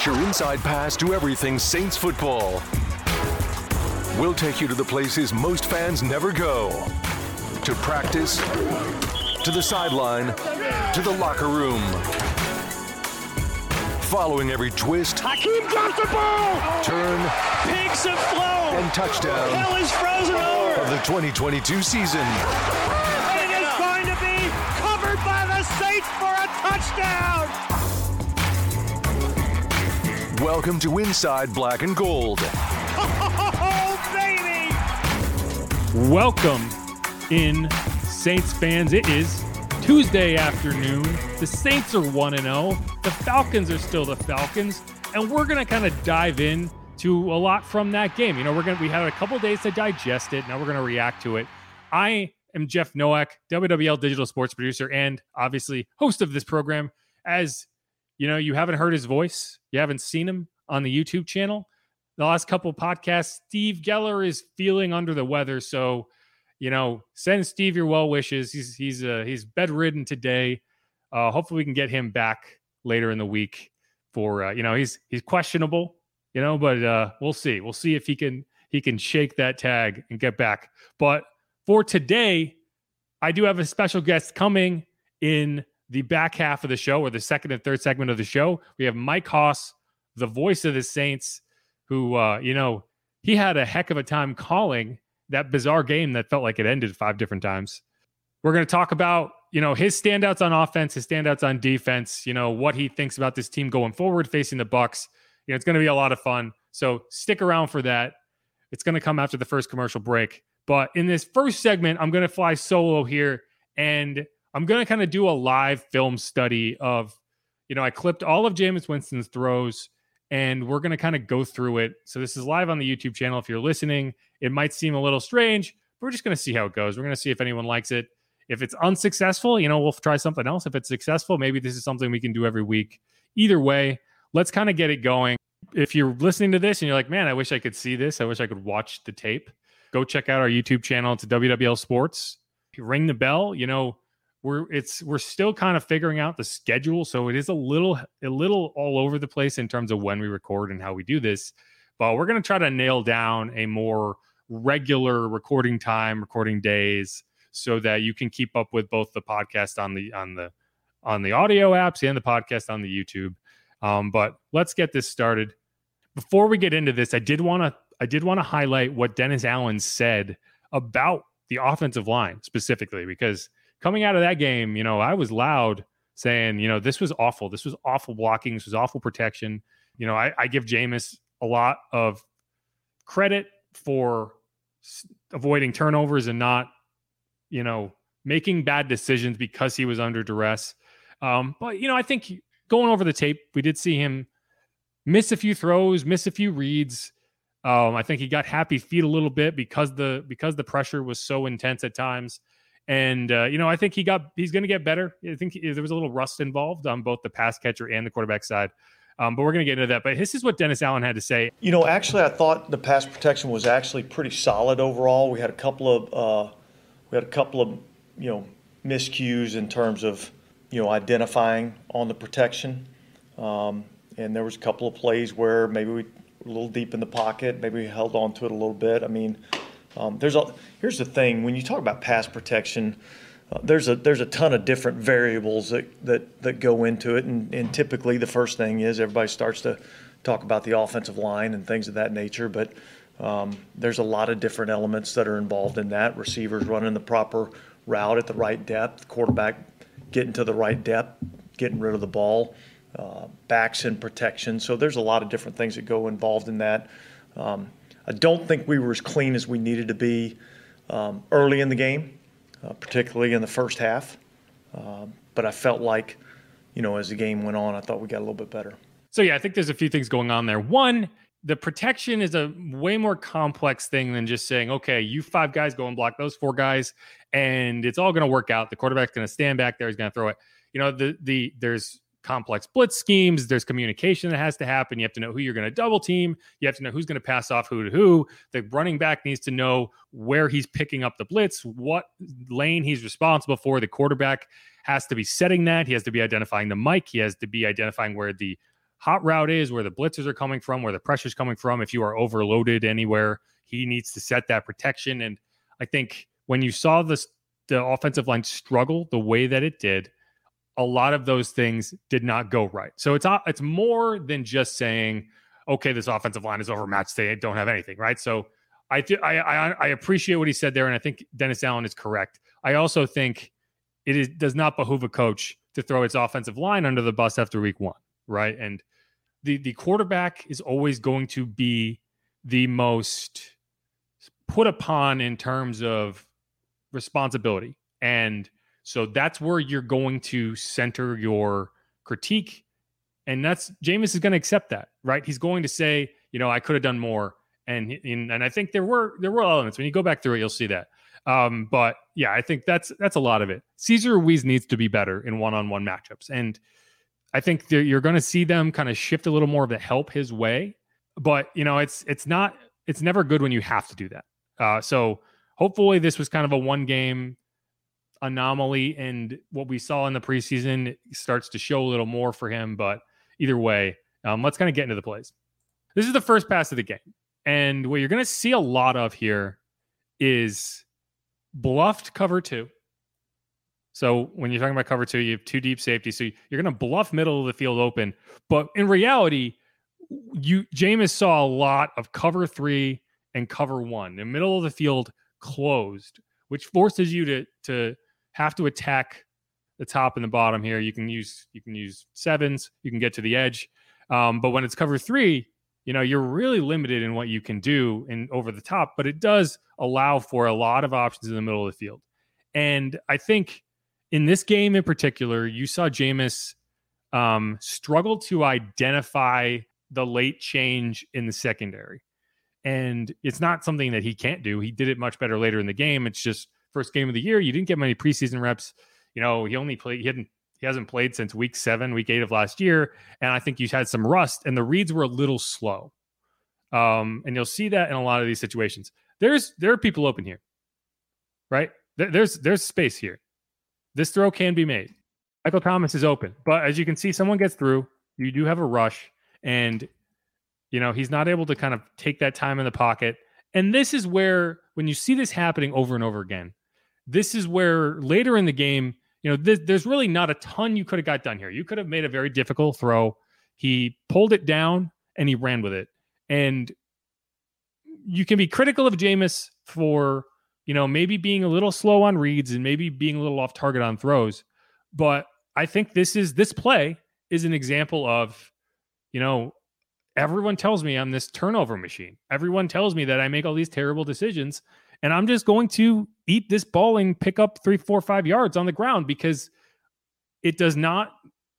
Get your inside pass to everything Saints football. We'll take you to the places most fans never go to practice, to the sideline, to the locker room. Following every twist, Hakeem drops the ball. turn, Pigs have flown. and touchdown Hell is frozen over. of the 2022 season. It is going to be covered by the Saints for a touchdown. Welcome to Inside Black and Gold. Oh, baby. Welcome in Saints fans. It is Tuesday afternoon. The Saints are 1 0. The Falcons are still the Falcons. And we're going to kind of dive in to a lot from that game. You know, we're going to we had a couple days to digest it. Now we're going to react to it. I am Jeff Nowak, WWL digital sports producer and obviously host of this program. As you know, you haven't heard his voice, you haven't seen him on the YouTube channel. The last couple podcasts, Steve Geller is feeling under the weather, so you know, send Steve your well wishes. He's he's uh, he's bedridden today. Uh, hopefully, we can get him back later in the week. For uh, you know, he's he's questionable, you know, but uh, we'll see. We'll see if he can he can shake that tag and get back. But for today, I do have a special guest coming in the back half of the show, or the second and third segment of the show. We have Mike Hoss, the voice of the Saints, who uh, you know he had a heck of a time calling that bizarre game that felt like it ended five different times. We're going to talk about, you know, his standouts on offense, his standouts on defense, you know, what he thinks about this team going forward facing the Bucs. You know, it's going to be a lot of fun. So stick around for that. It's going to come after the first commercial break. But in this first segment, I'm going to fly solo here and I'm going to kind of do a live film study of, you know, I clipped all of Jameis Winston's throws and we're going to kind of go through it. So this is live on the YouTube channel. If you're listening, it might seem a little strange, but we're just going to see how it goes. We're going to see if anyone likes it. If it's unsuccessful, you know, we'll try something else. If it's successful, maybe this is something we can do every week. Either way, let's kind of get it going. If you're listening to this and you're like, man, I wish I could see this. I wish I could watch the tape. Go check out our YouTube channel. It's WWL Sports. Ring the bell. You know, we're it's we're still kind of figuring out the schedule, so it is a little a little all over the place in terms of when we record and how we do this. But we're going to try to nail down a more regular recording time, recording days, so that you can keep up with both the podcast on the on the on the audio apps and the podcast on the YouTube. Um, but let's get this started. Before we get into this, I did want to I did want to highlight what Dennis Allen said about the offensive line specifically because coming out of that game, you know, I was loud saying, you know, this was awful. This was awful blocking. This was awful protection. You know, I, I give Jameis a lot of credit for avoiding turnovers and not, you know, making bad decisions because he was under duress. Um, but you know, I think going over the tape, we did see him miss a few throws, miss a few reads. Um, I think he got happy feet a little bit because the because the pressure was so intense at times. And uh, you know, I think he got he's going to get better. I think he, there was a little rust involved on both the pass catcher and the quarterback side. Um, but we're going to get into that. But this is what Dennis Allen had to say. You know, actually, I thought the pass protection was actually pretty solid overall. We had a couple of uh, we had a couple of you know miscues in terms of you know identifying on the protection, um, and there was a couple of plays where maybe we were a little deep in the pocket, maybe we held on to it a little bit. I mean, um, there's a here's the thing when you talk about pass protection. Uh, there's a there's a ton of different variables that, that, that go into it, and, and typically the first thing is everybody starts to talk about the offensive line and things of that nature. But um, there's a lot of different elements that are involved in that. Receivers running the proper route at the right depth, quarterback getting to the right depth, getting rid of the ball, uh, backs in protection. So there's a lot of different things that go involved in that. Um, I don't think we were as clean as we needed to be um, early in the game uh, particularly in the first half. Um, but I felt like, you know, as the game went on, I thought we got a little bit better. So yeah, I think there's a few things going on there. One, the protection is a way more complex thing than just saying, okay, you five guys go and block those four guys, and it's all going to work out. The quarterback's going to stand back there, he's going to throw it. You know, the the there's complex blitz schemes. There's communication that has to happen. You have to know who you're going to double team. You have to know who's going to pass off who to who. The running back needs to know where he's picking up the blitz, what lane he's responsible for. The quarterback has to be setting that. He has to be identifying the mic. He has to be identifying where the hot route is, where the blitzers are coming from, where the pressure's coming from. If you are overloaded anywhere, he needs to set that protection. And I think when you saw this, the offensive line struggle the way that it did, a lot of those things did not go right. So it's uh, it's more than just saying, okay, this offensive line is overmatched. They don't have anything, right? So I, th- I, I I appreciate what he said there, and I think Dennis Allen is correct. I also think it is does not behoove a coach to throw its offensive line under the bus after week one, right? And the the quarterback is always going to be the most put upon in terms of responsibility, and so that's where you're going to center your critique, and that's Jameis is going to accept that, right? He's going to say, you know, I could have done more and and I think there were there were elements when you go back through it, you'll see that. Um, but yeah, I think that's that's a lot of it. Cesar Ruiz needs to be better in one-on-one matchups, and I think you're going to see them kind of shift a little more of the help his way. But you know, it's it's not it's never good when you have to do that. Uh, so hopefully, this was kind of a one-game anomaly, and what we saw in the preseason starts to show a little more for him. But either way, um, let's kind of get into the plays. This is the first pass of the game. And what you're going to see a lot of here is bluffed cover two. So when you're talking about cover two, you have two deep safety. So you're going to bluff middle of the field open. But in reality, you Jameis saw a lot of cover three and cover one. The middle of the field closed, which forces you to to have to attack the top and the bottom here. You can use you can use sevens. You can get to the edge. Um, but when it's cover three, you know you're really limited in what you can do in over the top but it does allow for a lot of options in the middle of the field and i think in this game in particular you saw Jameis um, struggle to identify the late change in the secondary and it's not something that he can't do he did it much better later in the game it's just first game of the year you didn't get many preseason reps you know he only played he hadn't he hasn't played since week seven, week eight of last year. And I think he's had some rust, and the reads were a little slow. Um, and you'll see that in a lot of these situations. There's there are people open here, right? There's there's space here. This throw can be made. Michael Thomas is open, but as you can see, someone gets through. You do have a rush, and you know he's not able to kind of take that time in the pocket. And this is where, when you see this happening over and over again, this is where later in the game you know, th- there's really not a ton you could have got done here. You could have made a very difficult throw. He pulled it down and he ran with it. And you can be critical of Jameis for, you know, maybe being a little slow on reads and maybe being a little off target on throws. But I think this is this play is an example of, you know, everyone tells me I'm this turnover machine. Everyone tells me that I make all these terrible decisions and I'm just going to eat this ball and pick up three, four, five yards on the ground because it does not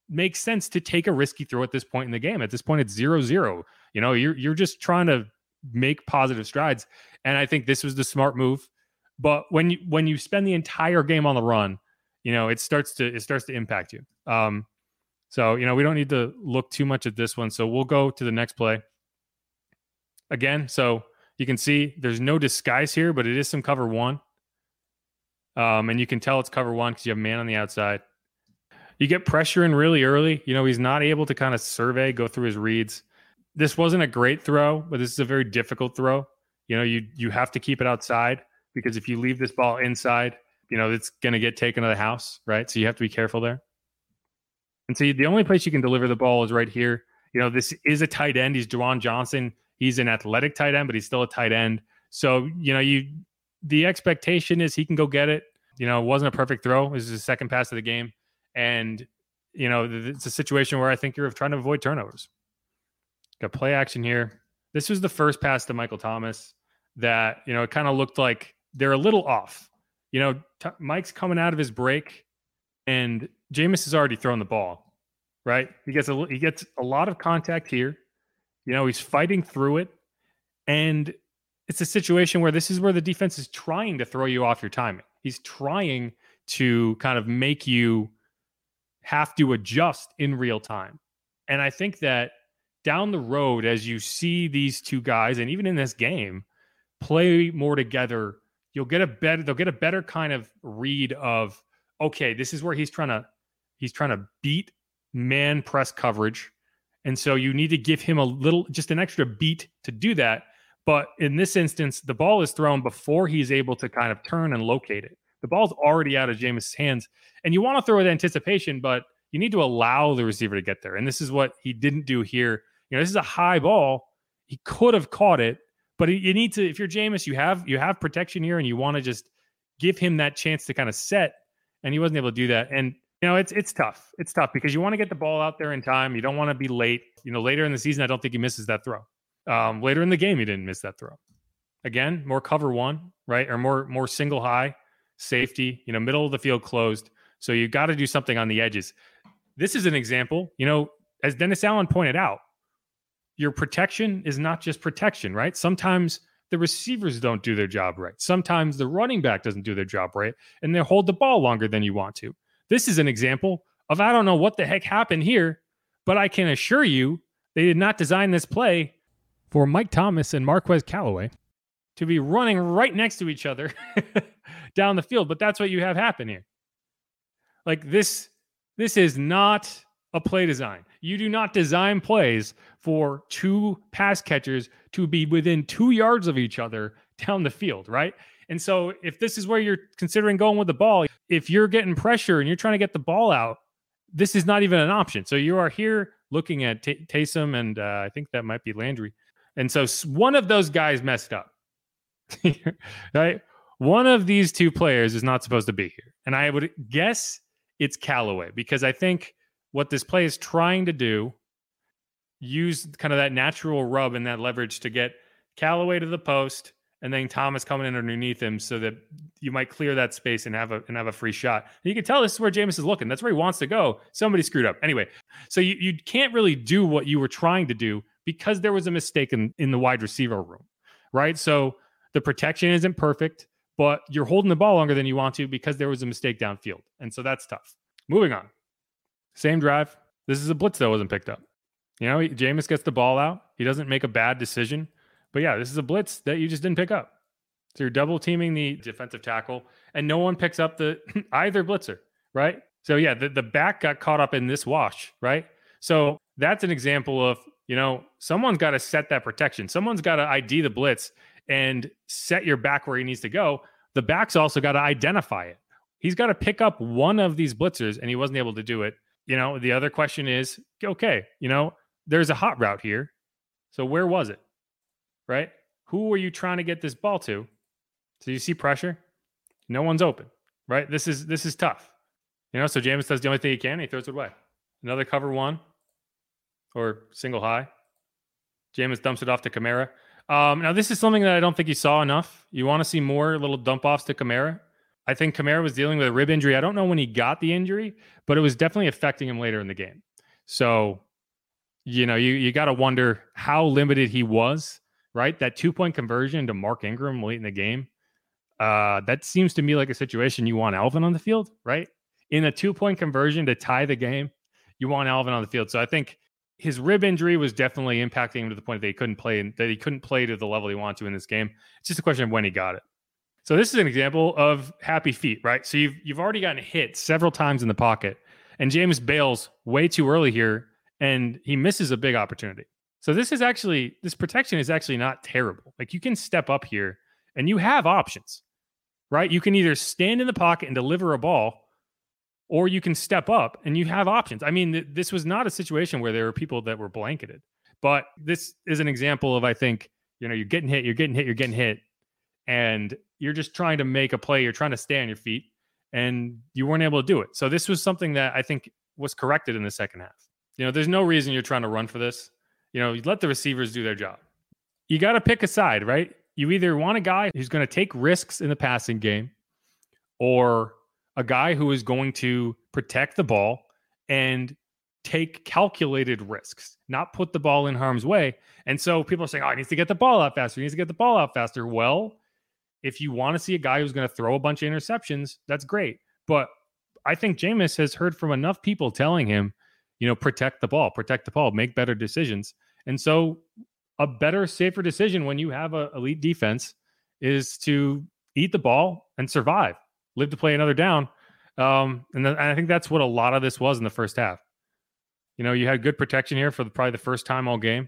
make sense to take a risky throw at this point in the game. At this point, it's zero zero. You know, you're you're just trying to make positive strides. And I think this was the smart move. But when you when you spend the entire game on the run, you know, it starts to it starts to impact you. Um, so you know, we don't need to look too much at this one. So we'll go to the next play. Again, so you can see there's no disguise here, but it is some cover one. Um, and you can tell it's cover one because you have man on the outside. You get pressure in really early. You know, he's not able to kind of survey, go through his reads. This wasn't a great throw, but this is a very difficult throw. You know, you you have to keep it outside because if you leave this ball inside, you know, it's going to get taken to the house, right? So you have to be careful there. And so the only place you can deliver the ball is right here. You know, this is a tight end. He's Juwan Johnson. He's an athletic tight end, but he's still a tight end. So, you know, you the expectation is he can go get it. You know, it wasn't a perfect throw. It was his second pass of the game. And, you know, it's a situation where I think you're trying to avoid turnovers. Got play action here. This was the first pass to Michael Thomas that, you know, it kind of looked like they're a little off. You know, t- Mike's coming out of his break and Jameis has already thrown the ball, right? He gets a he gets a lot of contact here. You know, he's fighting through it. And it's a situation where this is where the defense is trying to throw you off your timing. He's trying to kind of make you have to adjust in real time. And I think that down the road, as you see these two guys, and even in this game, play more together, you'll get a better, they'll get a better kind of read of, okay, this is where he's trying to, he's trying to beat man press coverage And so you need to give him a little, just an extra beat to do that. But in this instance, the ball is thrown before he's able to kind of turn and locate it. The ball's already out of Jameis's hands. And you want to throw with anticipation, but you need to allow the receiver to get there. And this is what he didn't do here. You know, this is a high ball. He could have caught it, but you need to, if you're Jameis, you have you have protection here and you want to just give him that chance to kind of set. And he wasn't able to do that. And you know, it's it's tough. It's tough because you want to get the ball out there in time. You don't want to be late. You know, later in the season, I don't think he misses that throw. Um, later in the game, he didn't miss that throw. Again, more cover one, right? Or more more single high safety. You know, middle of the field closed. So you got to do something on the edges. This is an example. You know, as Dennis Allen pointed out, your protection is not just protection, right? Sometimes the receivers don't do their job right. Sometimes the running back doesn't do their job right, and they hold the ball longer than you want to. This is an example of I don't know what the heck happened here, but I can assure you they did not design this play for Mike Thomas and Marquez Callaway to be running right next to each other down the field. But that's what you have happen here. Like this, this is not a play design. You do not design plays for two pass catchers to be within two yards of each other down the field, right? And so, if this is where you're considering going with the ball, if you're getting pressure and you're trying to get the ball out, this is not even an option. So you are here looking at T- Taysom, and uh, I think that might be Landry. And so one of those guys messed up, right? One of these two players is not supposed to be here. And I would guess it's Callaway because I think what this play is trying to do, use kind of that natural rub and that leverage to get Callaway to the post and then Thomas coming in underneath him so that you might clear that space and have a and have a free shot. And you can tell this is where Jameis is looking. That's where he wants to go. Somebody screwed up. Anyway, so you, you can't really do what you were trying to do because there was a mistake in, in the wide receiver room. Right. So the protection isn't perfect, but you're holding the ball longer than you want to because there was a mistake downfield. And so that's tough. Moving on. Same drive. This is a blitz that wasn't picked up. You know, Jameis gets the ball out. He doesn't make a bad decision. But yeah, this is a blitz that you just didn't pick up. So you're double teaming the defensive tackle, and no one picks up the either blitzer, right? So yeah, the, the back got caught up in this wash, right? So that's an example of, you know, someone's got to set that protection. Someone's got to ID the blitz and set your back where he needs to go. The back's also got to identify it. He's got to pick up one of these blitzers, and he wasn't able to do it. You know, the other question is, okay, you know, there's a hot route here. So where was it? Right? Who were you trying to get this ball to? So you see pressure. No one's open, right? This is this is tough. You know, so Jameis does the only thing he can. He throws it away. Another cover one or single high. Jameis dumps it off to Kamara. Um, now, this is something that I don't think you saw enough. You want to see more little dump offs to Kamara. I think Kamara was dealing with a rib injury. I don't know when he got the injury, but it was definitely affecting him later in the game. So, you know, you you got to wonder how limited he was right? That two point conversion to Mark Ingram late in the game. Uh, that seems to me like a situation you want Alvin on the field, right? In a two point conversion to tie the game, you want Alvin on the field. So I think his rib injury was definitely impacting him to the point that he couldn't play that he couldn't play to the level he wanted to in this game. It's just a question of when he got it. So this is an example of happy feet, right? So you've you've already gotten hit several times in the pocket, and Jameis bails way too early here, and he misses a big opportunity. So this is actually this protection is actually not terrible. Like you can step up here and you have options. Right? You can either stand in the pocket and deliver a ball or you can step up and you have options. I mean, th- this was not a situation where there were people that were blanketed. But this is an example of I think, you know, you're getting hit, you're getting hit, you're getting hit and you're just trying to make a play, you're trying to stay on your feet and you weren't able to do it. So this was something that I think was corrected in the second half. You know, there's no reason you're trying to run for this. You know, you let the receivers do their job. You got to pick a side, right? You either want a guy who's going to take risks in the passing game or a guy who is going to protect the ball and take calculated risks, not put the ball in harm's way. And so people are saying, oh, he needs to get the ball out faster. He needs to get the ball out faster. Well, if you want to see a guy who's going to throw a bunch of interceptions, that's great. But I think Jameis has heard from enough people telling him you know, protect the ball, protect the ball, make better decisions. And so a better, safer decision when you have a elite defense is to eat the ball and survive, live to play another down. Um, and, then, and I think that's what a lot of this was in the first half. You know, you had good protection here for the, probably the first time all game,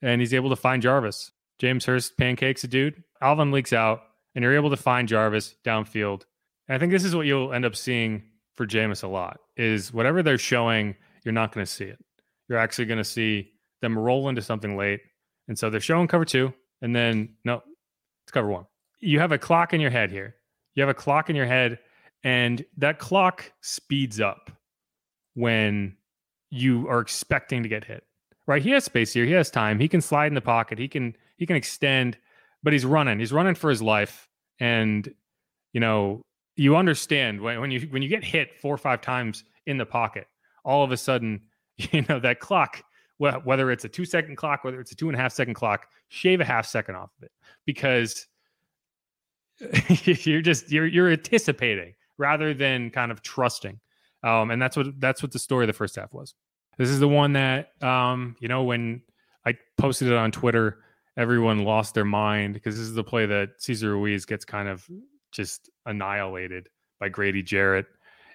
and he's able to find Jarvis. James Hurst pancakes a dude. Alvin leaks out, and you're able to find Jarvis downfield. And I think this is what you'll end up seeing for Jameis a lot is whatever they're showing, you're not going to see it. You're actually going to see them roll into something late. And so they're showing cover two, and then no, it's cover one. You have a clock in your head here. You have a clock in your head, and that clock speeds up when you are expecting to get hit. Right? He has space here. He has time. He can slide in the pocket. He can he can extend, but he's running. He's running for his life. And you know, you understand when, when you when you get hit four or five times in the pocket, all of a sudden, you know, that clock, whether it's a two second clock, whether it's a two and a half second clock, shave a half second off of it because you're just you're you're anticipating rather than kind of trusting. Um, and that's what that's what the story of the first half was. This is the one that um, you know when I posted it on Twitter, everyone lost their mind because this is the play that Cesar Ruiz gets kind of just annihilated by Grady Jarrett.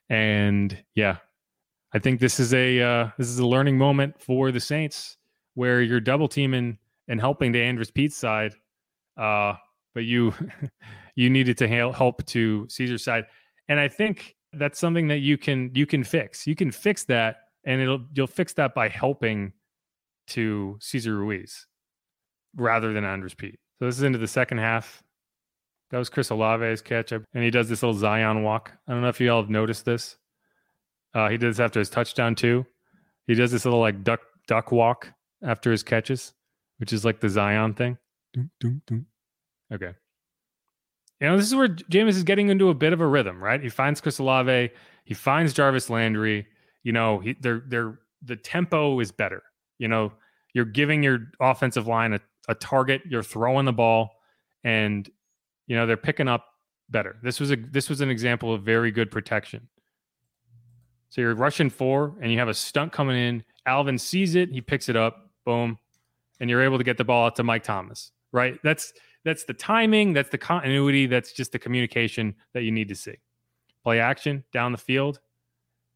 And yeah, I think this is a uh, this is a learning moment for the Saints where you're double teaming and helping to Andrus Peat's side, uh, but you you needed to help to Cesar's side, and I think that's something that you can you can fix. You can fix that, and it'll you'll fix that by helping to Cesar Ruiz rather than Andrus Peat. So this is into the second half. That was Chris Olave's catch, up, and he does this little Zion walk. I don't know if you all have noticed this. Uh, he does after his touchdown too. He does this little like duck duck walk after his catches, which is like the Zion thing. Okay. You know, this is where Jameis is getting into a bit of a rhythm, right? He finds Chris Olave, he finds Jarvis Landry. You know, he, they're they're the tempo is better. You know, you're giving your offensive line a, a target, you're throwing the ball, and you know they're picking up better. This was a this was an example of very good protection. So you're rushing four, and you have a stunt coming in. Alvin sees it, he picks it up, boom, and you're able to get the ball out to Mike Thomas. Right? That's that's the timing, that's the continuity, that's just the communication that you need to see. Play action down the field.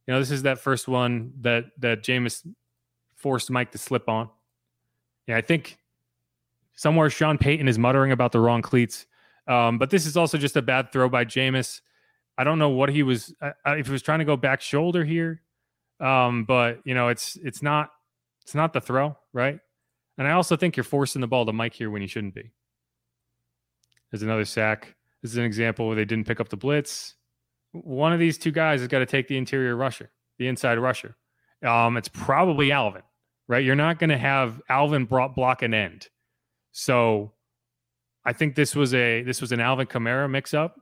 You know, this is that first one that that Jameis forced Mike to slip on. Yeah, I think somewhere Sean Payton is muttering about the wrong cleats. Um, but this is also just a bad throw by Jameis. I don't know what he was uh, if he was trying to go back shoulder here. Um, but you know, it's it's not it's not the throw, right? And I also think you're forcing the ball to Mike here when you shouldn't be. There's another sack. This is an example where they didn't pick up the blitz. One of these two guys has got to take the interior rusher, the inside rusher. Um, it's probably Alvin, right? You're not going to have Alvin block an end. So I think this was a this was an Alvin Kamara mix up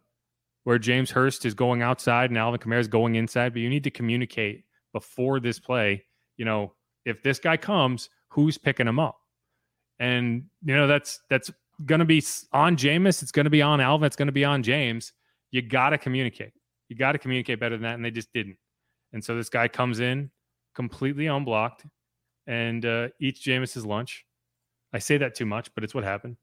where James Hurst is going outside and Alvin Kamara is going inside, but you need to communicate before this play, you know, if this guy comes, who's picking him up? And you know, that's that's going to be on Jameis, it's going to be on Alvin, it's going to be on James. You got to communicate. You got to communicate better than that and they just didn't. And so this guy comes in completely unblocked and uh, eats Jameis's lunch. I say that too much, but it's what happened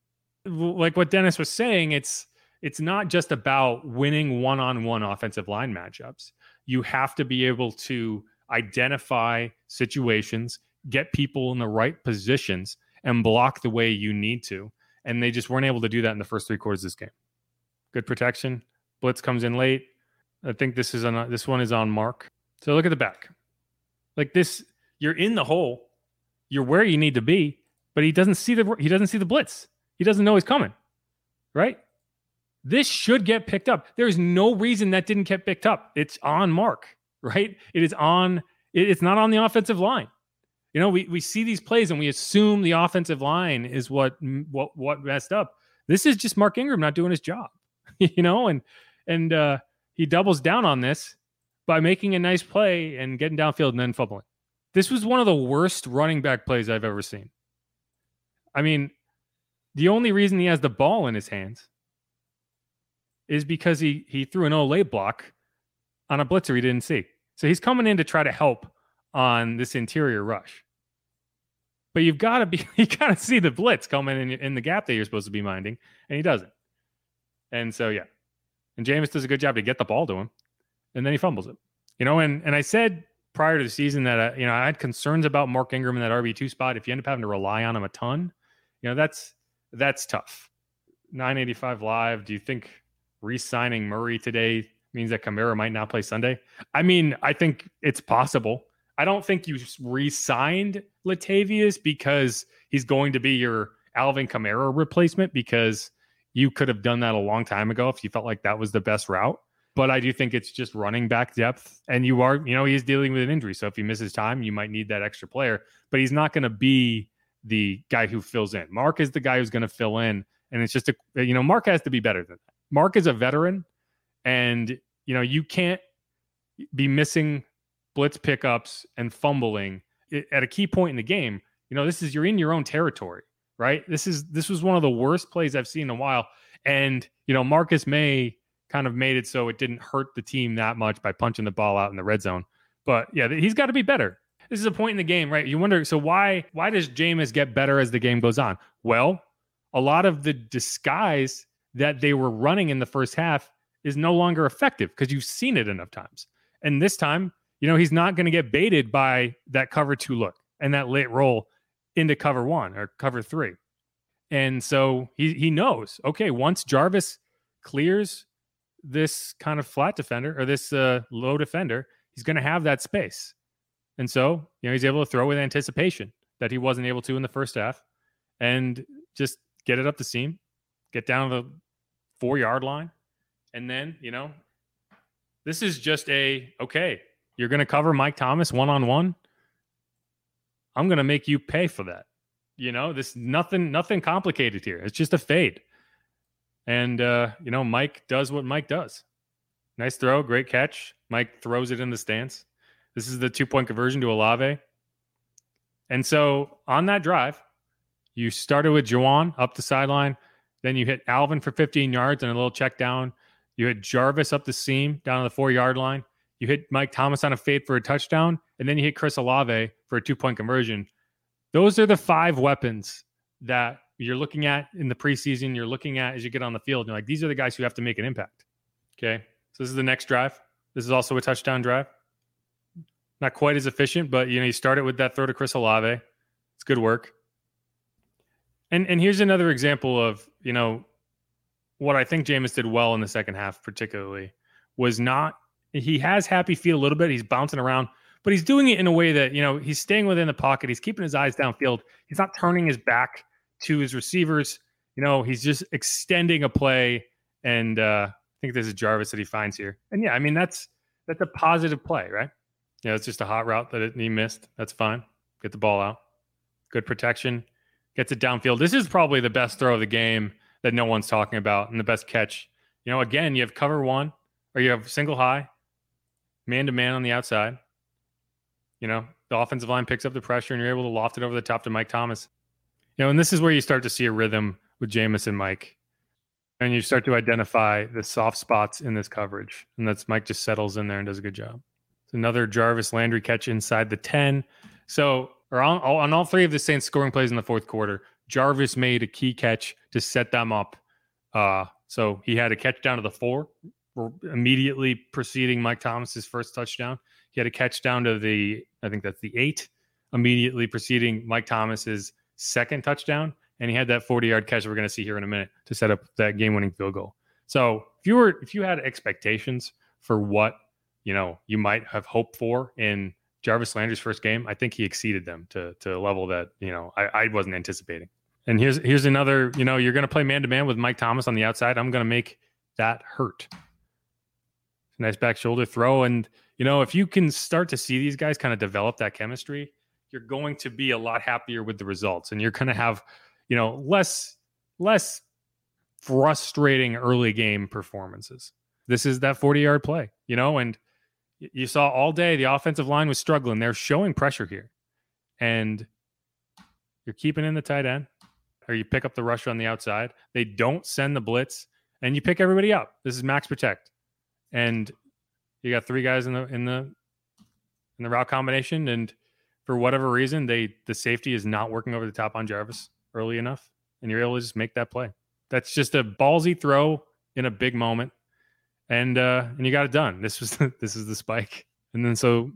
like what Dennis was saying, it's it's not just about winning one-on-one offensive line matchups. You have to be able to identify situations, get people in the right positions, and block the way you need to. And they just weren't able to do that in the first three quarters of this game. Good protection. Blitz comes in late. I think this is on this one is on mark. So look at the back. Like this, you're in the hole. You're where you need to be, but he doesn't see the he doesn't see the blitz. He doesn't know he's coming, right? This should get picked up. There's no reason that didn't get picked up. It's on mark, right? It is on, it's not on the offensive line. You know, we, we see these plays and we assume the offensive line is what what what messed up. This is just Mark Ingram not doing his job, you know, and and uh, he doubles down on this by making a nice play and getting downfield and then fumbling. This was one of the worst running back plays I've ever seen. I mean, the only reason he has the ball in his hands is because he he threw an olé block on a blitzer he didn't see. So he's coming in to try to help on this interior rush. But you've got to be you got to see the blitz coming in in the gap that you're supposed to be minding, and he doesn't. And so yeah, and Jameis does a good job to get the ball to him, and then he fumbles it. You know, and and I said prior to the season that uh, you know I had concerns about Mark Ingram in that RB two spot. If you end up having to rely on him a ton, you know that's that's tough. 985 live. Do you think re-signing Murray today means that Kamara might not play Sunday? I mean, I think it's possible. I don't think you re-signed Latavius because he's going to be your Alvin Kamara replacement because you could have done that a long time ago if you felt like that was the best route. But I do think it's just running back depth. And you are, you know, he's dealing with an injury. So if he misses time, you might need that extra player. But he's not going to be the guy who fills in. Mark is the guy who's going to fill in. And it's just a, you know, Mark has to be better than that. Mark is a veteran. And, you know, you can't be missing blitz pickups and fumbling at a key point in the game. You know, this is, you're in your own territory right? This is this was one of the worst plays I've seen in a while. And you know, Marcus Maye kind of made it so it didn't hurt the team that much by punching the ball out in the red zone. But yeah, he's got to be better. This is a point in the game, right? You wonder, so why why does Jameis get better as the game goes on? Well, a lot of the disguise that they were running in the first half is no longer effective because you've seen it enough times. And this time, you know, he's not going to get baited by that cover two look and that late roll into cover one or cover three. And so he he knows, okay, once Jarvis clears this kind of flat defender or this uh, low defender, he's going to have that space. And so, you know, he's able to throw with anticipation that he wasn't able to in the first half and just get it up the seam, get down the four yard line. And then, you know, this is just a okay, you're going to cover Mike Thomas one on one. I'm going to make you pay for that. You know, this nothing nothing complicated here. It's just a fade. And uh, you know, Mike does what Mike does. Nice throw, great catch. Mike throws it in the stance. This is the two-point conversion to Olave. And so on that drive, you started with Juwan up the sideline. Then you hit Alvin for 15 yards and a little check down. You hit Jarvis up the seam down to the four yard line. You hit Mike Thomas on a fade for a touchdown, and then you hit Chris Olave for a two point conversion. Those are the five weapons that you're looking at in the preseason. You're looking at as you get on the field. You're like, these are the guys who have to make an impact. Okay. So this is the next drive. This is also a touchdown drive. Not quite as efficient, but you know, you start it with that throw to Chris Olave. It's good work. And and here's another example of, you know, what I think Jameis did well in the second half, particularly, was not he has happy feet a little bit. He's bouncing around, but he's doing it in a way that, you know, he's staying within the pocket. He's keeping his eyes downfield. He's not turning his back to his receivers. You know, he's just extending a play. And uh, I think this is Jarvis that he finds here. And yeah, I mean, that's that's a positive play, right? Yeah, it's just a hot route that he missed. That's fine. Get the ball out. Good protection. Gets it downfield. This is probably the best throw of the game that no one's talking about and the best catch. You know, again, you have cover one or you have single high man to man on the outside. You know, the offensive line picks up the pressure and you're able to loft it over the top to Mike Thomas. You know, and this is where you start to see a rhythm with Jameis and Mike. And you start to identify the soft spots in this coverage. And that's Mike just settles in there and does a good job. It's another Jarvis Landry catch inside the 10. So, or on, on all three of the Saints scoring plays in the fourth quarter, Jarvis made a key catch to set them up. Uh, so he had a catch down to the four, immediately preceding Mike Thomas's first touchdown. He had a catch down to the, I think that's the eight, immediately preceding Mike Thomas's second touchdown. And he had that 40 yard catch we're going to see here in a minute to set up that game winning field goal. So if you were, if you had expectations for what, you know, you might have hoped for in Jarvis Landry's first game, I think he exceeded them to, to a level that, you know, I, I wasn't anticipating. And here's, here's another, you know, you're going to play man to man with Mike Thomas on the outside. I'm going to make that hurt nice back shoulder throw. And, you know, if you can start to see these guys kind of develop that chemistry, you're going to be a lot happier with the results and you're going to have, you know, less, less frustrating early game performances. This is that 40 yard play, you know, and you saw all day the offensive line was struggling. They're showing pressure here. And you're keeping in the tight end or you pick up the rusher on the outside. They don't send the blitz and you pick everybody up. This is max protect and you got three guys in the in the in the route combination, and for whatever reason, they the safety is not working over the top on Jarvis early enough, and you're able to just make that play. That's just a ballsy throw in a big moment, and uh, and you got it done. This was this is the spike, and then so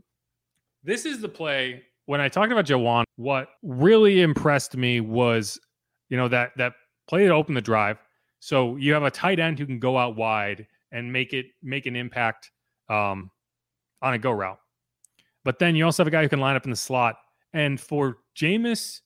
This is the play. When I talked about Juwan, what really impressed me was, you know, that that play to open the drive. So you have a tight end who can go out wide and make it make an impact um, on a go route. But then you also have a guy who can line up in the slot. And for Jameis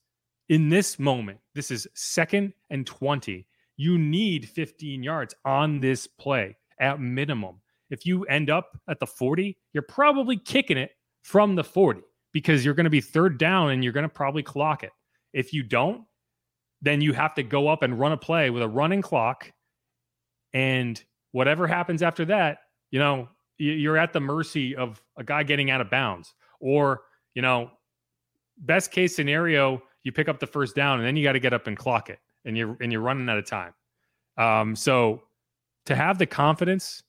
in this moment, this is second and 20. You need 15 yards on this play at minimum. If you end up at the 40, you're probably kicking it from the 40 because you're going to be third down and you're going to probably clock it. If you don't, then you have to go up and run a play with a running clock. And whatever happens after that, you know, you're at the mercy of a guy getting out of bounds. Or, you know, best case scenario, you pick up the first down and then you got to get up and clock it and you're and you're running out of time. Um, so to have the confidence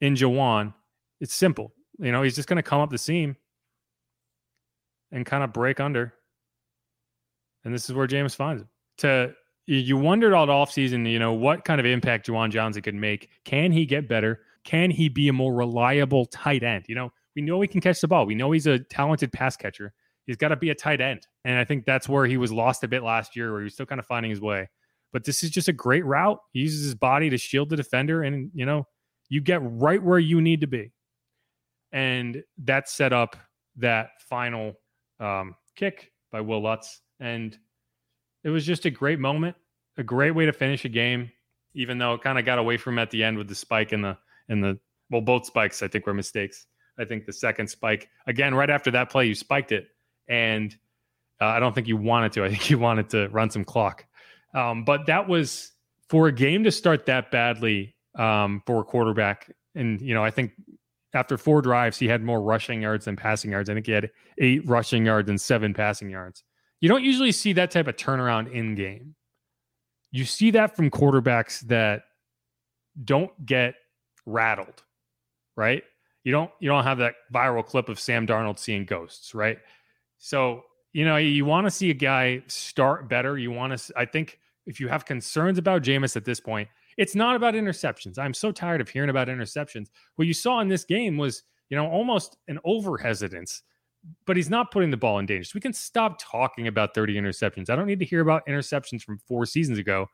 in Juwan, it's simple. You know, he's just going to come up the seam and kind of break under. And this is where Jameis finds him. To you wondered all offseason, you know, what kind of impact Juwan Johnson could make. Can he get better? Can he be a more reliable tight end? You know, we know he can catch the ball. We know he's a talented pass catcher. He's got to be a tight end. And I think that's where he was lost a bit last year, where he was still kind of finding his way. But this is just a great route. He uses his body to shield the defender, and you know, you get right where you need to be. And that set up that final um, kick by Will Lutz. And it was just a great moment, a great way to finish a game, even though it kind of got away from at the end with the spike and the and the well, both spikes I think were mistakes. I think the second spike again right after that play you spiked it, and uh, I don't think you wanted to. I think you wanted to run some clock. Um, but that was for a game to start that badly um, for a quarterback. And, you know, I think after four drives, he had more rushing yards than passing yards. I think he had eight rushing yards and seven passing yards. You don't usually see that type of turnaround in game. You see that from quarterbacks that don't get rattled, right? You don't you don't have that viral clip of Sam Darnold seeing ghosts, right? So, you know, you want to see a guy start better. You want to I think if you have concerns about Jameis at this point, it's not about interceptions. I'm so tired of hearing about interceptions. What you saw in this game was, you know, almost an over hesitance, but he's not putting the ball in danger. So we can stop talking about 30 interceptions. I don't need to hear about interceptions from four seasons ago.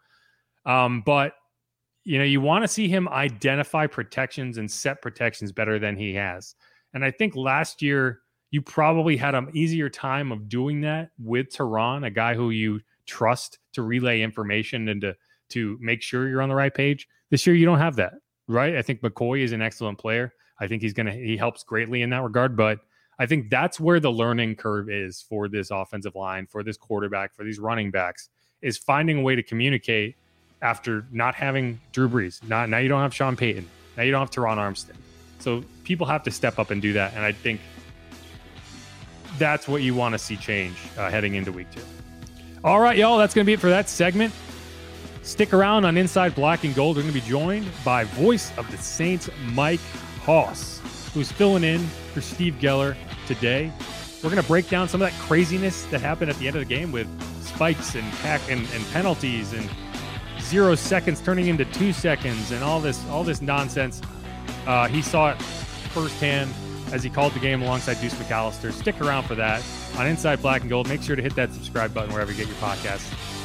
Um, but you know, you want to see him identify protections and set protections better than he has. And I think last year you probably had an easier time of doing that with Terron, a guy who you trust to relay information and to to make sure you're on the right page. This year, you don't have that, right? I think McCoy is an excellent player. I think he's gonna he helps greatly in that regard, but I think that's where the learning curve is for this offensive line, for this quarterback, for these running backs, is finding a way to communicate after not having Drew Brees. Not now you don't have Sean Payton. Now you don't have Terron Armstead. So people have to step up and do that, and I think that's what you want to see change uh, heading into week two. All right, y'all, that's going to be it for that segment. Stick around on Inside Black and Gold. We're going to be joined by voice of the Saints, Mike Hoss, who's filling in for Steve Geller today. We're going to break down some of that craziness that happened at the end of the game with spikes and pack and, and penalties and zero seconds turning into two seconds and all this all this nonsense. Uh, he saw it firsthand as he called the game alongside Deuce McAllister. Stick around for that on Inside Black and Gold. Make sure to hit that subscribe button wherever you get your podcasts.